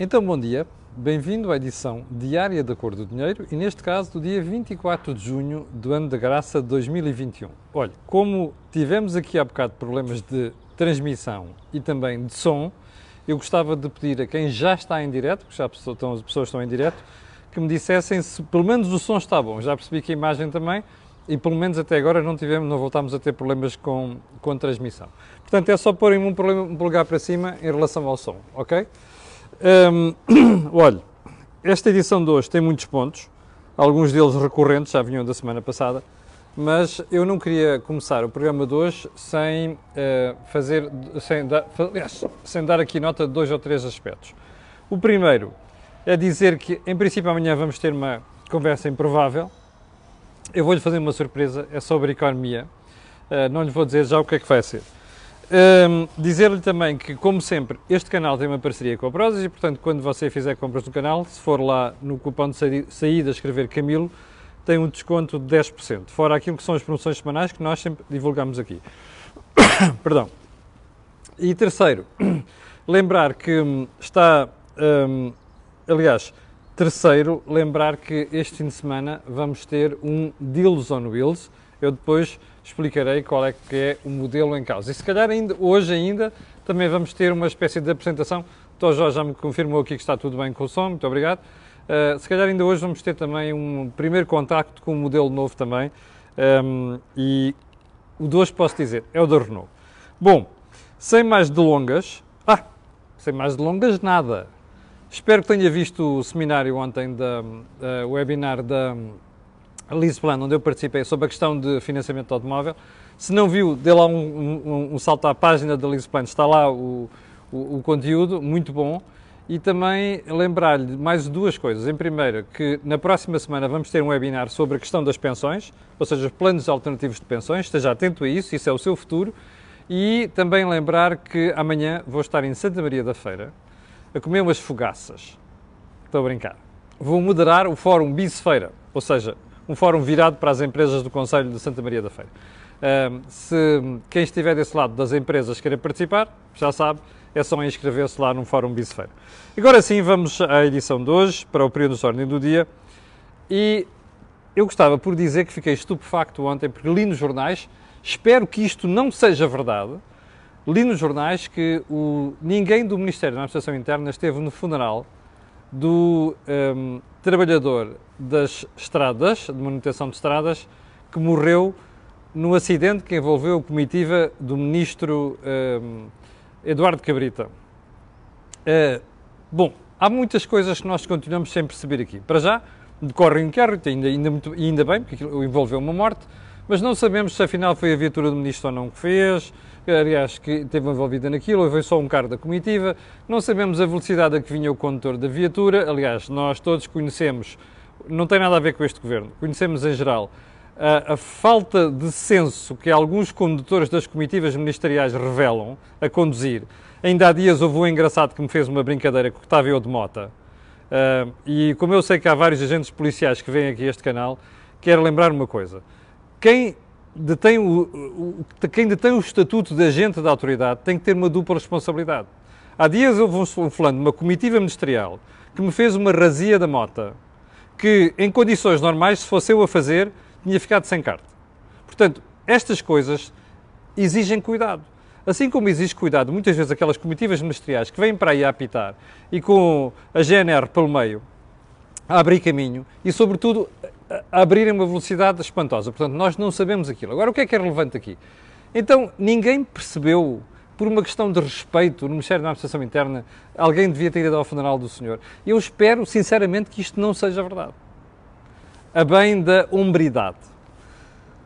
Então, bom dia. Bem-vindo à edição diária da Cor do Dinheiro e, neste caso, do dia 24 de junho do ano da graça de 2021. Olha, como tivemos aqui há bocado problemas de transmissão e também de som, eu gostava de pedir a quem já está em direto, que já estão, as pessoas estão em direto, que me dissessem se pelo menos o som está bom. Já percebi que a imagem também, e pelo menos até agora não tivemos, não voltámos a ter problemas com, com transmissão. Portanto, é só porem um, problema, um polegar para cima em relação ao som, ok? Um, olha, esta edição de hoje tem muitos pontos, alguns deles recorrentes, já vinham da semana passada, mas eu não queria começar o programa de hoje sem uh, fazer, sem dar, sem dar aqui nota de dois ou três aspectos. O primeiro é dizer que, em princípio, amanhã vamos ter uma conversa improvável. Eu vou-lhe fazer uma surpresa, é sobre economia. Uh, não lhe vou dizer já o que é que vai ser. Um, Dizer-lhe também que, como sempre, este canal tem uma parceria com a Prozis e, portanto, quando você fizer compras no canal, se for lá no cupom de saída escrever Camilo, tem um desconto de 10%, fora aquilo que são as promoções semanais que nós sempre divulgamos aqui. Perdão. E terceiro, lembrar que hum, está, um, aliás, terceiro, lembrar que este fim de semana vamos ter um Deals on Wheels. Eu depois explicarei qual é que é o modelo em causa. E se calhar ainda, hoje ainda também vamos ter uma espécie de apresentação. O Jorge já me confirmou aqui que está tudo bem com o som, muito obrigado. Uh, se calhar ainda hoje vamos ter também um primeiro contacto com um modelo novo também. Um, e o de hoje posso dizer, é o da Renault. Bom, sem mais delongas, ah, sem mais delongas nada. Espero que tenha visto o seminário ontem da uh, webinar da Plan, onde eu participei, sobre a questão de financiamento de automóvel. Se não viu, dê lá um, um, um salto à página da Plan, está lá o, o, o conteúdo, muito bom. E também lembrar-lhe mais duas coisas. Em primeiro, que na próxima semana vamos ter um webinar sobre a questão das pensões, ou seja, os planos alternativos de pensões. Esteja atento a isso, isso é o seu futuro. E também lembrar que amanhã vou estar em Santa Maria da Feira a comer umas fogaças. Estou a brincar. Vou moderar o Fórum Bisfeira, ou seja, um fórum virado para as empresas do Conselho de Santa Maria da Feira. se quem estiver desse lado das empresas querer participar, já sabe, é só inscrever-se lá no Fórum Bisfeira. Agora sim, vamos à edição de hoje, para o período de ordem do dia. E eu gostava por dizer que fiquei estupefacto ontem, porque li nos jornais, espero que isto não seja verdade, li nos jornais que o, ninguém do Ministério da Administração Interna esteve no funeral do um, trabalhador das estradas, de manutenção de estradas, que morreu no acidente que envolveu a comitiva do ministro um, Eduardo Cabrita. Uh, bom, há muitas coisas que nós continuamos sem perceber aqui. Para já, decorre um inquérito, ainda, ainda, muito, ainda bem, porque envolveu uma morte, mas não sabemos se afinal foi a viatura do ministro ou não que fez, aliás, que esteve envolvida naquilo, ou foi só um carro da comitiva. Não sabemos a velocidade a que vinha o condutor da viatura. Aliás, nós todos conhecemos, não tem nada a ver com este governo, conhecemos em geral a, a falta de senso que alguns condutores das comitivas ministeriais revelam a conduzir. Ainda há dias houve um engraçado que me fez uma brincadeira que estava eu de mota. Uh, e como eu sei que há vários agentes policiais que vêm aqui a este canal, quero lembrar uma coisa. Quem detém o, o, quem detém o estatuto de agente da autoridade tem que ter uma dupla responsabilidade. Há dias houve um fulano, uma comitiva ministerial, que me fez uma razia da mota, que em condições normais, se fosse eu a fazer, tinha ficado sem carta. Portanto, estas coisas exigem cuidado. Assim como exige cuidado, muitas vezes aquelas comitivas ministeriais que vêm para aí a apitar e com a GNR pelo meio a abrir caminho e, sobretudo, abrirem uma velocidade espantosa. Portanto, nós não sabemos aquilo. Agora, o que é que é relevante aqui? Então, ninguém percebeu, por uma questão de respeito no Ministério da Administração Interna, alguém devia ter ido ao funeral do senhor. Eu espero, sinceramente, que isto não seja verdade. A bem da hombridade.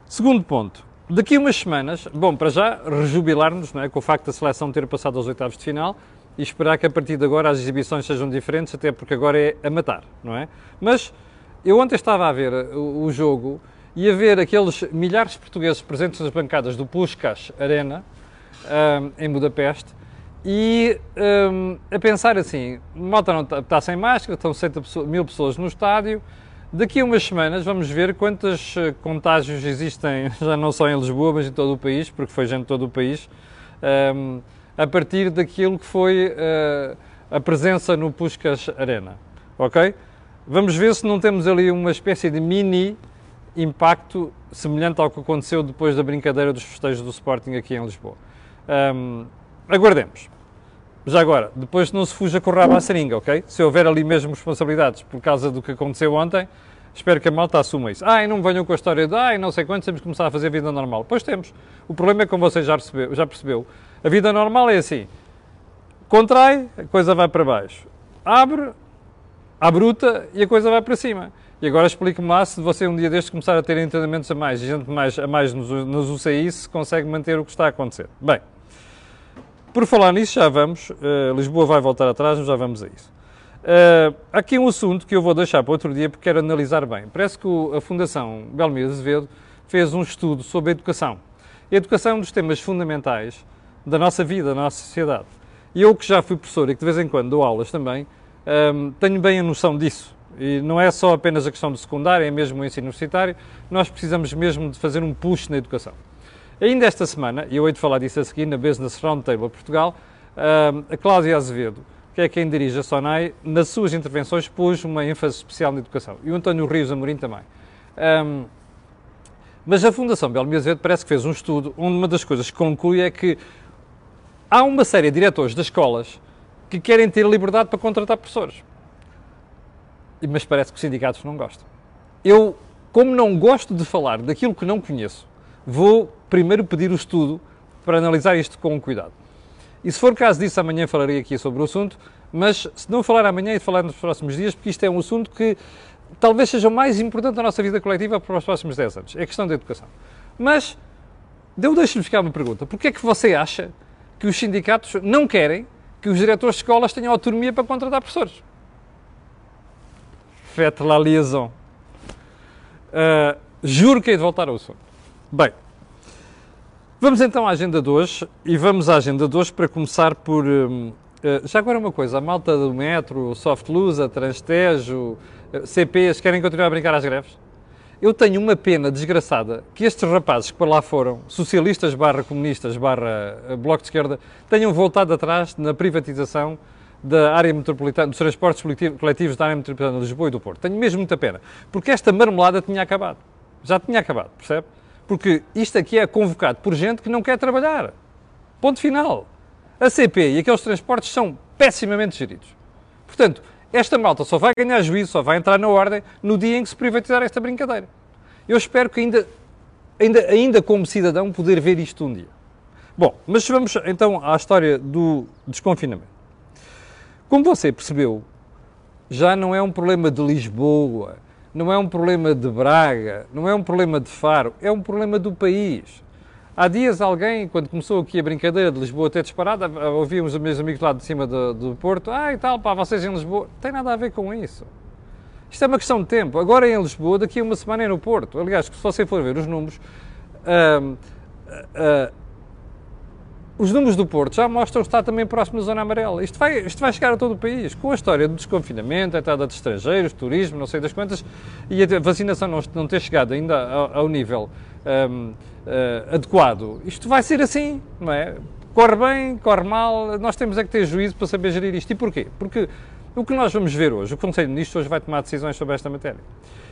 Segundo ponto. Daqui a umas semanas, bom, para já, rejubilar-nos é, com o facto da seleção ter passado aos oitavos de final e esperar que a partir de agora as exibições sejam diferentes, até porque agora é a matar, não é? Mas eu ontem estava a ver o, o jogo e a ver aqueles milhares de portugueses presentes nas bancadas do Puskás Arena, um, em Budapeste, e um, a pensar assim, Mota não está, está sem máscara, estão 60 mil pessoas no estádio, daqui a umas semanas vamos ver quantos eh, contágios existem, já não só em Lisboa, mas em todo o país, porque foi gente de todo o país, um, a partir daquilo que foi uh, a presença no Puskas Arena, ok? Vamos ver se não temos ali uma espécie de mini impacto semelhante ao que aconteceu depois da brincadeira dos festejos do Sporting aqui em Lisboa. Um, aguardemos. Já agora, depois não se fuja com o rabo à seringa, ok? Se houver ali mesmo responsabilidades por causa do que aconteceu ontem, espero que a malta assuma isso. Ai, não venham com a história de ai, não sei quantos, temos que começar a fazer vida normal. Pois temos. O problema é, como você já percebeu, já percebeu a vida normal é assim: contrai, a coisa vai para baixo. Abre, à bruta e a coisa vai para cima. E agora explique-me lá se você um dia destes começar a ter internamentos a mais, gente mais, a mais nos, nos UCI, se consegue manter o que está a acontecer. Bem, por falar nisso, já vamos. Uh, Lisboa vai voltar atrás, mas já vamos a isso. Uh, aqui um assunto que eu vou deixar para outro dia porque quero analisar bem. Parece que a Fundação Belmiro Azevedo fez um estudo sobre a educação. A educação é um dos temas fundamentais da nossa vida, da nossa sociedade. E eu que já fui professor e que de vez em quando dou aulas também, um, tenho bem a noção disso. E não é só apenas a questão do secundário, é mesmo o ensino universitário. Nós precisamos mesmo de fazer um push na educação. Ainda esta semana, e eu hei de falar disso a seguir na Business Roundtable Portugal, a Cláudia Azevedo, que é quem dirige a SONAI, nas suas intervenções pôs uma ênfase especial na educação. E o António Rios Amorim também. Um, mas a Fundação Belmiro Azevedo parece que fez um estudo onde uma das coisas que conclui é que há uma série de diretores das escolas que querem ter liberdade para contratar professores. Mas parece que os sindicatos não gostam. Eu, como não gosto de falar daquilo que não conheço, vou primeiro pedir o estudo para analisar isto com cuidado. E se for caso disso, amanhã falarei aqui sobre o assunto, mas se não falar amanhã e falar nos próximos dias, porque isto é um assunto que talvez seja o mais importante da nossa vida coletiva para os próximos 10 anos. É a questão da educação. Mas, eu deixo-lhe ficar uma pergunta. Porquê é que você acha que os sindicatos não querem que os diretores de escolas tenham autonomia para contratar professores? Faites la liaison. Uh, juro que hei de voltar ao assunto. Bem, vamos então à agenda de hoje e vamos à agenda de hoje para começar por... Um, uh, já agora uma coisa, a malta do metro, Soft a Transtejo, CPs querem continuar a brincar às greves? Eu tenho uma pena desgraçada que estes rapazes que para lá foram, socialistas barra comunistas barra eh, bloco de esquerda, tenham voltado atrás na privatização da área metropolitana, dos transportes coletivos da área metropolitana de Lisboa e do Porto. Tenho mesmo muita pena, porque esta marmelada tinha acabado. Já tinha acabado, percebe? Porque isto aqui é convocado por gente que não quer trabalhar. Ponto final. A CP e aqueles transportes são pessimamente geridos. Portanto, esta malta só vai ganhar juízo, só vai entrar na ordem no dia em que se privatizar esta brincadeira. Eu espero que ainda, ainda, ainda como cidadão, poder ver isto um dia. Bom, mas vamos então à história do desconfinamento. Como você percebeu, já não é um problema de Lisboa, não é um problema de Braga, não é um problema de Faro, é um problema do país. Há dias alguém, quando começou aqui a brincadeira de Lisboa ter disparado, ouvíamos os meus amigos lá de cima do, do Porto, ah e tal, pá, vocês em Lisboa, tem nada a ver com isso. Isto é uma questão de tempo. Agora em Lisboa, daqui a uma semana é no Porto. Aliás, se você for ver os números, uh, os números do Porto já mostram está também próximo da zona amarela. Isto vai, isto vai chegar a todo o país, com a história do desconfinamento, a entrada de estrangeiros, turismo, não sei das quantas, e a vacinação não, não ter chegado ainda ao, ao nível um, uh, adequado. Isto vai ser assim, não é? Corre bem, corre mal, nós temos é que ter juízo para saber gerir isto. E porquê? Porque o que nós vamos ver hoje, o Conselho de Ministros hoje vai tomar decisões sobre esta matéria.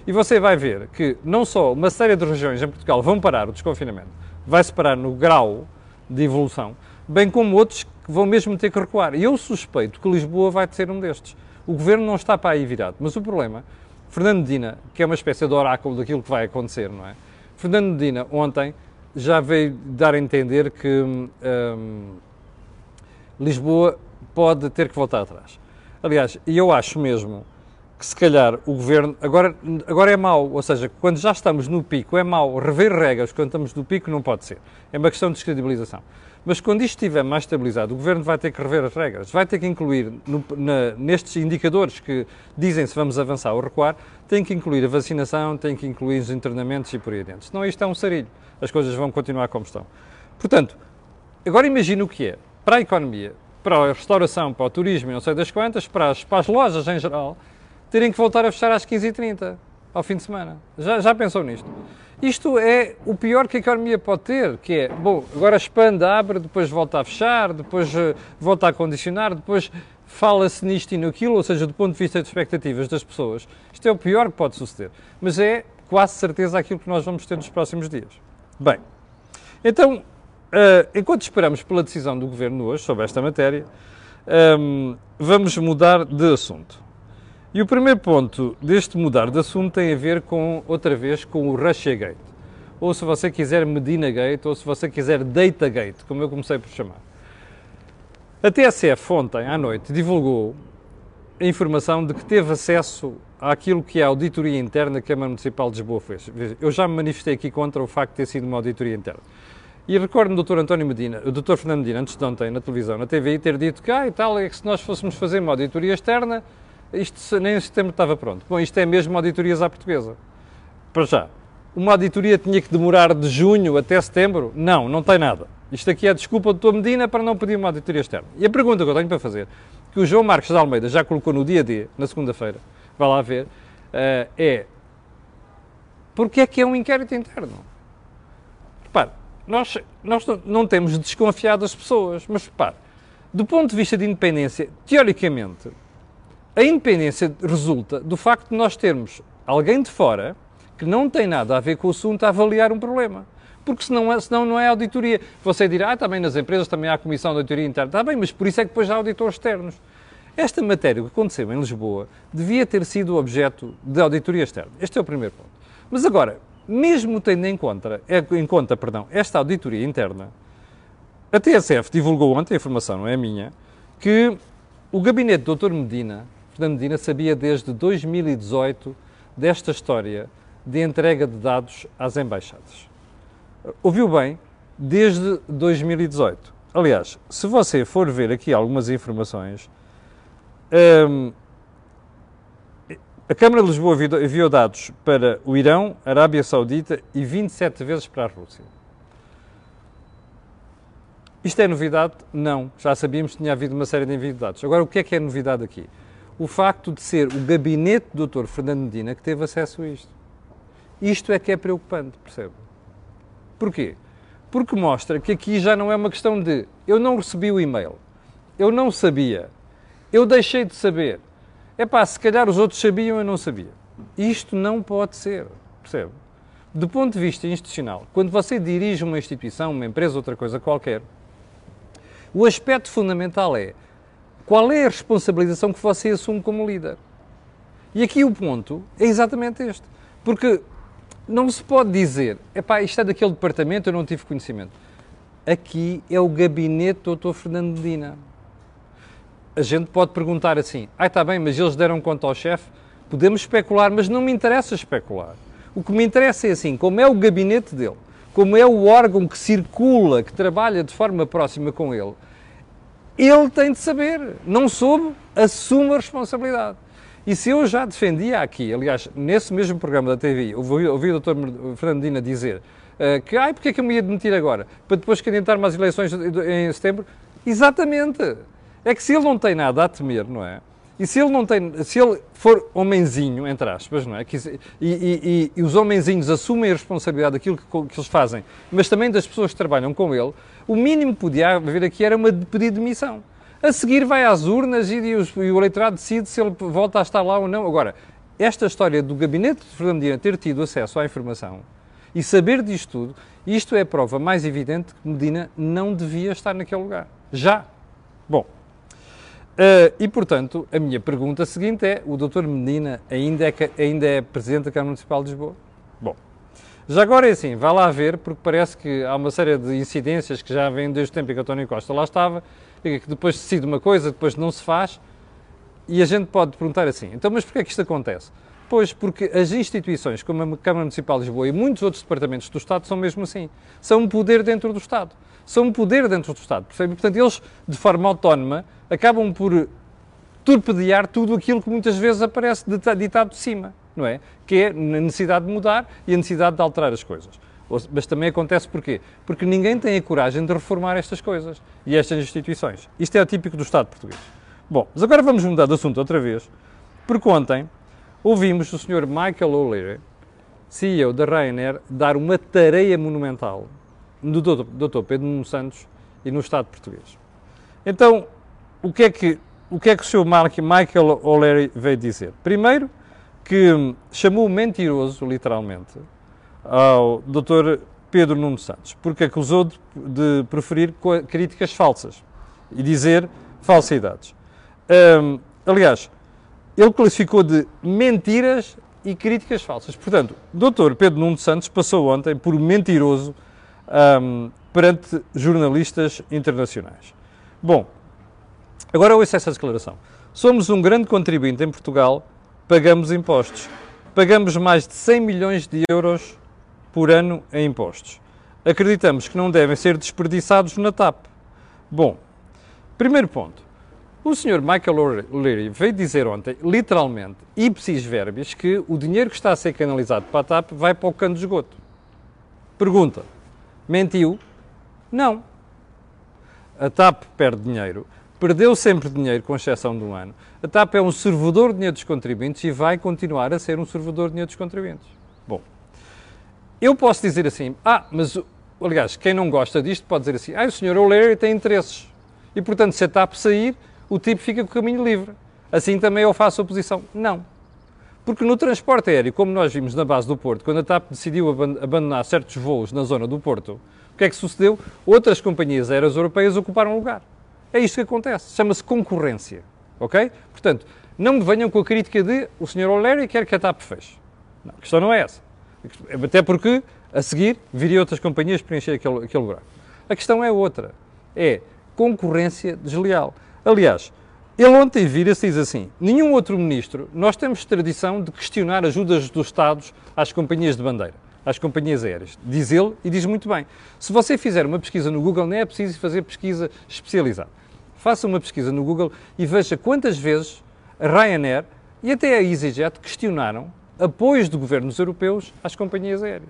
E você vai ver que não só uma série de regiões em Portugal vão parar o desconfinamento, vai-se parar no grau de evolução, bem como outros que vão mesmo ter que recuar. E eu suspeito que Lisboa vai ser um destes. O governo não está para aí virado, mas o problema, Fernando Dina, que é uma espécie de oráculo daquilo que vai acontecer, não é? Fernando Medina, ontem, já veio dar a entender que hum, Lisboa pode ter que voltar atrás. Aliás, eu acho mesmo que se calhar o governo agora, agora é mau, ou seja, quando já estamos no pico é mau rever regras quando estamos no pico não pode ser. É uma questão de descredibilização. Mas quando isto estiver mais estabilizado, o Governo vai ter que rever as regras, vai ter que incluir no, na, nestes indicadores que dizem se vamos avançar ou recuar, tem que incluir a vacinação, tem que incluir os internamentos e por aí adiante. Senão isto é um sarilho. As coisas vão continuar como estão. Portanto, agora imagine o que é para a economia, para a restauração, para o turismo não sei das quantas, para as, para as lojas em geral, terem que voltar a fechar às 15h30, ao fim de semana. Já, já pensou nisto? Isto é o pior que a economia pode ter, que é, bom, agora expande, abre, depois volta a fechar, depois uh, volta a condicionar, depois fala-se nisto e naquilo, ou seja, do ponto de vista de expectativas das pessoas, isto é o pior que pode suceder. Mas é quase certeza aquilo que nós vamos ter nos próximos dias. Bem, então, uh, enquanto esperamos pela decisão do Governo hoje sobre esta matéria, um, vamos mudar de assunto. E o primeiro ponto deste mudar de assunto tem a ver com, outra vez, com o Russiagate. Ou se você quiser Medina Gate, ou se você quiser Datagate, como eu comecei por chamar. A TSF ontem à noite divulgou a informação de que teve acesso àquilo que é a auditoria interna que a Câmara Municipal de Lisboa fez. Eu já me manifestei aqui contra o facto de ter sido uma auditoria interna. E recordo-me do Dr. António Medina, o Dr. Fernando Medina, antes de ontem, na televisão, na TVI, ter dito que, ah, e tal, é que se nós fôssemos fazer uma auditoria externa, isto nem em setembro estava pronto. Bom, isto é mesmo auditorias à portuguesa. Para já. Uma auditoria tinha que demorar de junho até setembro? Não, não tem nada. Isto aqui é desculpa do Dr. Medina para não pedir uma auditoria externa. E a pergunta que eu tenho para fazer, que o João Marcos de Almeida já colocou no dia D, na segunda-feira, vai lá ver, uh, é porque é que é um inquérito interno? Repare, nós, nós não temos desconfiado as pessoas, mas repare, do ponto de vista de independência, teoricamente, a independência resulta do facto de nós termos alguém de fora que não tem nada a ver com o assunto a avaliar um problema. Porque senão, senão não é auditoria. Você dirá, ah, também nas empresas também há a comissão de auditoria interna. Está bem, mas por isso é que depois há auditores externos. Esta matéria que aconteceu em Lisboa devia ter sido objeto de auditoria externa. Este é o primeiro ponto. Mas agora, mesmo tendo em conta, é, em conta perdão, esta auditoria interna, a TSF divulgou ontem, a informação não é minha, que o gabinete do Dr. Medina Fernando Medina sabia desde 2018 desta história de entrega de dados às embaixadas. Ouviu bem? Desde 2018. Aliás, se você for ver aqui algumas informações, hum, a Câmara de Lisboa enviou dados para o Irão, Arábia Saudita e 27 vezes para a Rússia. Isto é novidade? Não. Já sabíamos que tinha havido uma série de envio de dados. Agora, o que é que é novidade aqui? O facto de ser o gabinete do Dr. Fernando Medina que teve acesso a isto. Isto é que é preocupante, percebe? Porquê? Porque mostra que aqui já não é uma questão de eu não recebi o e-mail, eu não sabia, eu deixei de saber. É pá, se calhar os outros sabiam eu não sabia. Isto não pode ser, percebe? Do ponto de vista institucional, quando você dirige uma instituição, uma empresa, outra coisa qualquer, o aspecto fundamental é qual é a responsabilização que você assume como líder? E aqui o ponto é exatamente este. Porque não se pode dizer, epá, isto é daquele departamento, eu não tive conhecimento. Aqui é o gabinete do Dr. Fernando Medina. A gente pode perguntar assim, ah, está bem, mas eles deram conta ao chefe? Podemos especular, mas não me interessa especular. O que me interessa é assim, como é o gabinete dele, como é o órgão que circula, que trabalha de forma próxima com ele, ele tem de saber. Não soube, assume a responsabilidade. E se eu já defendia aqui, aliás, nesse mesmo programa da TV, ouvi, ouvi o Dr. Fernandina dizer uh, que, ai, porque é que eu me ia demitir agora? Para depois candidatar-me às eleições em setembro? Exatamente. É que se ele não tem nada a temer, não é? E se ele não tem, se ele for homenzinho, entre aspas, não é? E, e, e, os homenzinhos assumem a responsabilidade daquilo que, que, eles fazem, mas também das pessoas que trabalham com ele, o mínimo que podia haver aqui era uma pedir demissão. A seguir vai às urnas e, e o eleitorado decide se ele volta a estar lá ou não. Agora, esta história do gabinete de Fernandina ter tido acesso à informação e saber disto tudo, isto é a prova mais evidente que Medina não devia estar naquele lugar. Já. Bom. Uh, e, portanto, a minha pergunta seguinte é: o Dr. Medina ainda é, ainda é Presidente da Câmara Municipal de Lisboa? Bom, já agora é assim, vá lá ver, porque parece que há uma série de incidências que já vêm desde o tempo em que António Costa lá estava, e que depois se decide uma coisa, depois não se faz, e a gente pode perguntar assim: então, mas porquê é que isto acontece? Pois porque as instituições, como a Câmara Municipal de Lisboa e muitos outros departamentos do Estado, são mesmo assim. São um poder dentro do Estado. São um poder dentro do Estado. Percebe? Portanto, eles, de forma autónoma, acabam por torpedear tudo aquilo que muitas vezes aparece ditado de cima, não é? Que é a necessidade de mudar e a necessidade de alterar as coisas. Mas também acontece porquê? Porque ninguém tem a coragem de reformar estas coisas e estas instituições. Isto é típico do Estado português. Bom, mas agora vamos mudar de assunto outra vez, porque ontem ouvimos o Sr. Michael O'Leary CEO da Ryanair, dar uma tarefa monumental do Dr. Pedro Nuno Santos e no Estado português. Então, o que é que o, que é que o Sr. Michael O'Leary veio dizer? Primeiro, que chamou mentiroso, literalmente, ao Dr. Pedro Nuno Santos, porque acusou de, de preferir críticas falsas e dizer falsidades. Um, aliás, ele classificou de mentiras e críticas falsas. Portanto, Dr. Pedro Nuno Santos passou ontem por mentiroso um, perante jornalistas internacionais. Bom, agora ouço essa declaração. Somos um grande contribuinte em Portugal, pagamos impostos. Pagamos mais de 100 milhões de euros por ano em impostos. Acreditamos que não devem ser desperdiçados na TAP. Bom, primeiro ponto. O Sr. Michael O'Leary veio dizer ontem, literalmente, ipsis verbis, que o dinheiro que está a ser canalizado para a TAP vai para o cano de esgoto. Pergunta: mentiu? Não. A TAP perde dinheiro, perdeu sempre dinheiro, com exceção de um ano. A TAP é um servidor de dinheiro dos contribuintes e vai continuar a ser um servidor de dinheiro dos contribuintes. Bom, eu posso dizer assim, ah, mas, aliás, quem não gosta disto pode dizer assim, ah, o Sr. O'Leary tem interesses e, portanto, se a TAP sair, o tipo fica com o caminho livre. Assim também eu faço oposição. Não. Porque no transporte aéreo, como nós vimos na base do Porto, quando a TAP decidiu abandonar certos voos na zona do Porto, o que é que sucedeu? Outras companhias aéreas europeias ocuparam lugar. É isto que acontece. Chama-se concorrência. Ok? Portanto, não me venham com a crítica de o Sr. O'Leary quer que a TAP feche. Não, a questão não é essa. Até porque, a seguir, viria outras companhias preencher aquele, aquele lugar. A questão é outra. É concorrência desleal. Aliás, ele ontem vira-se e diz assim: nenhum outro ministro, nós temos tradição de questionar ajudas dos Estados às companhias de bandeira, às companhias aéreas. Diz ele e diz muito bem. Se você fizer uma pesquisa no Google, não é preciso fazer pesquisa especializada. Faça uma pesquisa no Google e veja quantas vezes a Ryanair e até a EasyJet questionaram apoios de governos europeus às companhias aéreas.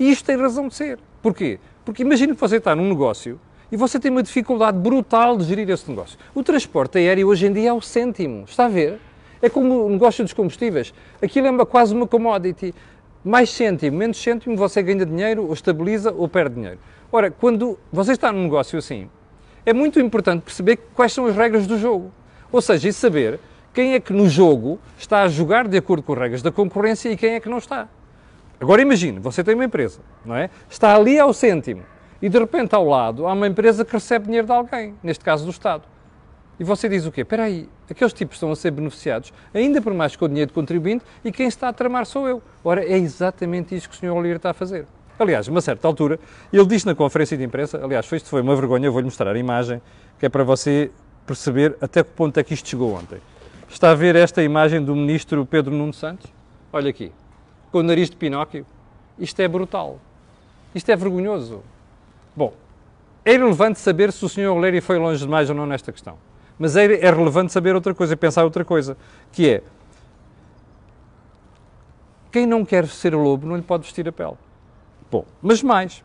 E isto tem razão de ser. Porquê? Porque imagine que você está num negócio e você tem uma dificuldade brutal de gerir esse negócio. O transporte aéreo hoje em dia é o cêntimo, está a ver? É como o negócio dos combustíveis. Aquilo é quase uma commodity. Mais cêntimo, menos cêntimo, você ganha dinheiro, ou estabiliza, ou perde dinheiro. Ora, quando você está num negócio assim, é muito importante perceber quais são as regras do jogo. Ou seja, e saber quem é que no jogo está a jogar de acordo com as regras da concorrência e quem é que não está. Agora imagine, você tem uma empresa, não é? Está ali ao cêntimo e de repente ao lado há uma empresa que recebe dinheiro de alguém, neste caso do Estado. E você diz o quê? Espera aí, aqueles tipos estão a ser beneficiados, ainda por mais com o dinheiro do contribuinte, e quem está a tramar sou eu. Ora, é exatamente isso que o Sr. Oliveira está a fazer. Aliás, uma certa altura, ele disse na conferência de imprensa, aliás, isto foi uma vergonha, vou-lhe mostrar a imagem, que é para você perceber até que ponto é que isto chegou ontem. Está a ver esta imagem do ministro Pedro Nuno Santos? Olha aqui, com o nariz de Pinóquio. Isto é brutal. Isto é vergonhoso. Bom, é irrelevante saber se o Sr. Olério foi longe demais ou não nesta questão. Mas é, é relevante saber outra coisa, pensar outra coisa, que é quem não quer ser lobo não lhe pode vestir a pele. Bom, mas mais.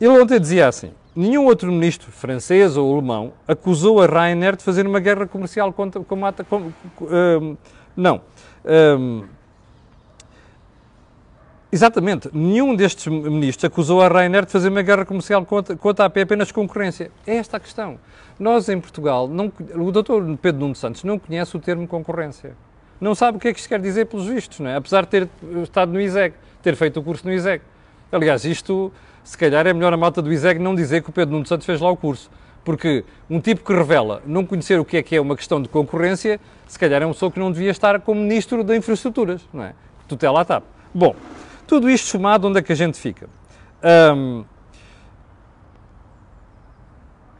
Ele ontem dizia assim: nenhum outro ministro francês ou alemão acusou a Ryanair de fazer uma guerra comercial contra. Com, com, com, um, não. Um, Exatamente. Nenhum destes ministros acusou a Ryanair de fazer uma guerra comercial contra, contra a AP apenas concorrência. É esta a questão. Nós, em Portugal, não, o doutor Pedro Nuno Santos não conhece o termo concorrência. Não sabe o que é que isto quer dizer pelos vistos, não é? Apesar de ter estado no ISEG, ter feito o curso no ISEG. Aliás, isto, se calhar, é melhor a malta do ISEG não dizer que o Pedro Nuno Santos fez lá o curso. Porque um tipo que revela não conhecer o que é que é uma questão de concorrência, se calhar é uma pessoa que não devia estar como Ministro da Infraestruturas, não é? Tutela a TAP. Bom, tudo isto somado, onde é que a gente fica? Um,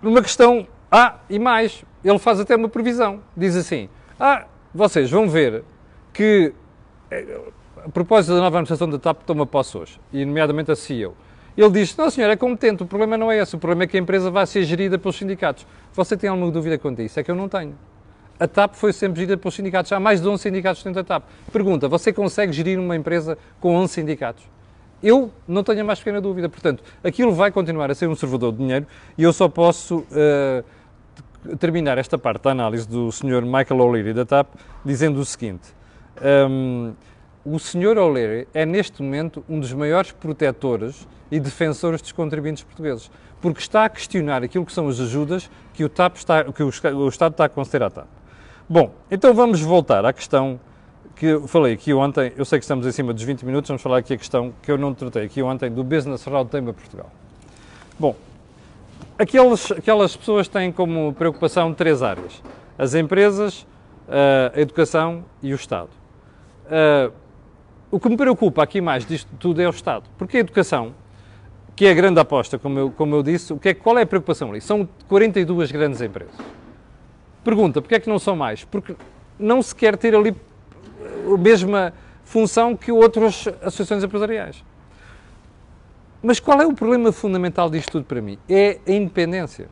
numa questão. Ah, e mais, ele faz até uma previsão. Diz assim: Ah, vocês vão ver que. A propósito da nova administração da TAP, toma posse hoje, e nomeadamente a CEO. Ele diz: Não, senhor, é competente, o problema não é esse, o problema é que a empresa vai ser gerida pelos sindicatos. Você tem alguma dúvida quanto a isso? É que eu não tenho. A TAP foi sempre gerida pelos sindicatos. Há mais de 11 sindicatos dentro da TAP. Pergunta, você consegue gerir uma empresa com 11 sindicatos? Eu não tenho a mais pequena dúvida. Portanto, aquilo vai continuar a ser um servidor de dinheiro e eu só posso uh, terminar esta parte da análise do Sr. Michael O'Leary da TAP dizendo o seguinte. Um, o Sr. O'Leary é neste momento um dos maiores protetores e defensores dos contribuintes portugueses, porque está a questionar aquilo que são as ajudas que o, TAP está, que o, Estado está a conceder à TAP. Bom, então vamos voltar à questão que eu falei aqui ontem, eu sei que estamos em cima dos 20 minutos, vamos falar aqui a questão que eu não tratei aqui ontem do Business Roundtable Portugal. Bom, aqueles, aquelas pessoas têm como preocupação três áreas: as empresas, a educação e o Estado. O que me preocupa aqui mais disto tudo é o Estado, porque a educação, que é a grande aposta, como eu, como eu disse, o que é, qual é a preocupação ali? São 42 grandes empresas. Pergunta, porque é que não são mais? Porque não se quer ter ali a mesma função que outras associações empresariais. Mas qual é o problema fundamental disto tudo para mim? É a independência.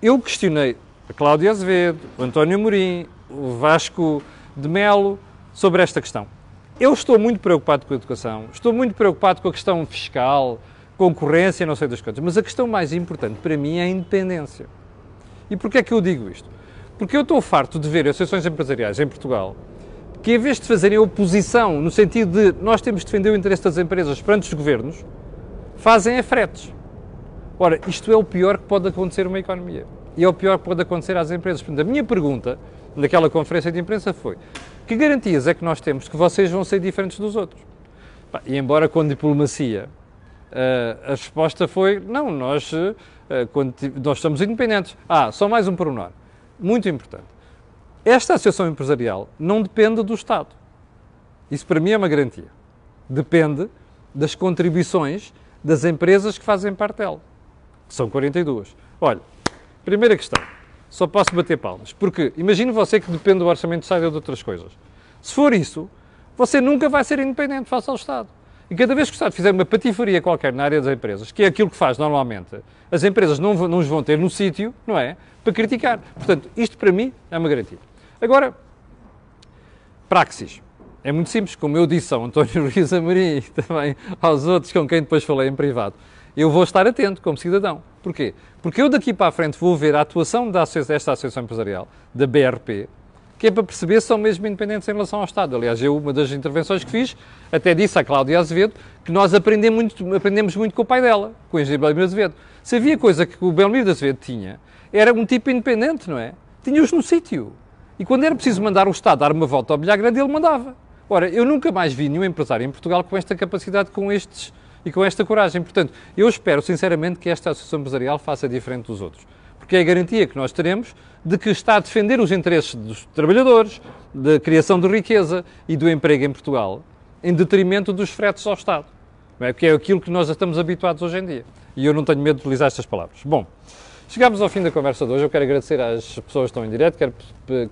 Eu questionei a Cláudia Azevedo, o António Morim, o Vasco de Melo sobre esta questão. Eu estou muito preocupado com a educação, estou muito preocupado com a questão fiscal, concorrência, não sei das coisas, mas a questão mais importante para mim é a independência. E porquê é que eu digo isto? Porque eu estou farto de ver associações empresariais em Portugal que, em vez de fazerem oposição, no sentido de nós temos de defender o interesse das empresas perante os governos, fazem a fretes. Ora, isto é o pior que pode acontecer numa economia. E é o pior que pode acontecer às empresas. Portanto, a minha pergunta naquela conferência de imprensa foi: que garantias é que nós temos que vocês vão ser diferentes dos outros? E embora com diplomacia, eh, a resposta foi: não, nós, eh, nós estamos independentes. Ah, só mais um pormenor, muito importante. Esta associação empresarial não depende do Estado. Isso para mim é uma garantia. Depende das contribuições das empresas que fazem parte dela, são 42. Olha, primeira questão, só posso bater palmas, porque imagine você que depende do orçamento Estado de outras coisas. Se for isso, você nunca vai ser independente face ao Estado. E cada vez que o Estado fizer uma patifaria qualquer na área das empresas, que é aquilo que faz normalmente, as empresas não, não os vão ter no sítio, não é? Para criticar. Portanto, isto para mim é uma garantia. Agora, praxis. É muito simples, como eu disse ao António Luís Amorim e também aos outros com quem depois falei em privado. Eu vou estar atento como cidadão. Porquê? Porque eu daqui para a frente vou ver a atuação desta Associação Empresarial, da BRP, que é para perceber se são mesmo independentes em relação ao Estado. Aliás, eu, uma das intervenções que fiz, até disse à Cláudia Azevedo que nós aprendemos muito, aprendemos muito com o pai dela, com o engenheiro Belmiro Azevedo. Se havia coisa que o Belmiro Azevedo tinha, era um tipo independente, não é? Tinha-os no sítio. E quando era preciso mandar o Estado dar uma volta ao bilhar grande, ele mandava. Ora, eu nunca mais vi nenhum empresário em Portugal com esta capacidade, com estes e com esta coragem. Portanto, eu espero sinceramente que esta Associação Empresarial faça diferente dos outros. Porque é a garantia que nós teremos de que está a defender os interesses dos trabalhadores, da criação de riqueza e do emprego em Portugal, em detrimento dos fretes ao Estado. Não é? Porque é aquilo que nós estamos habituados hoje em dia. E eu não tenho medo de utilizar estas palavras. Bom, Chegámos ao fim da conversa de hoje. Eu quero agradecer às pessoas que estão em direto, quero,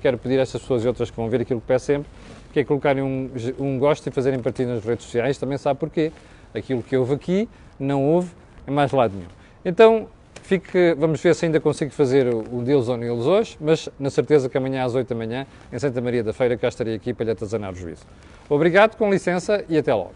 quero pedir a estas pessoas e outras que vão ver aquilo que peço sempre, que é colocarem um, um gosto e fazerem partilha nas redes sociais. Também sabe porquê. Aquilo que houve aqui não houve em mais lado nenhum. Então, fique, vamos ver se ainda consigo fazer o Deus ou Neles hoje, mas na certeza que amanhã às 8 da manhã, em Santa Maria da Feira, cá estarei aqui para lhe atazanar o juízo. Obrigado, com licença e até logo.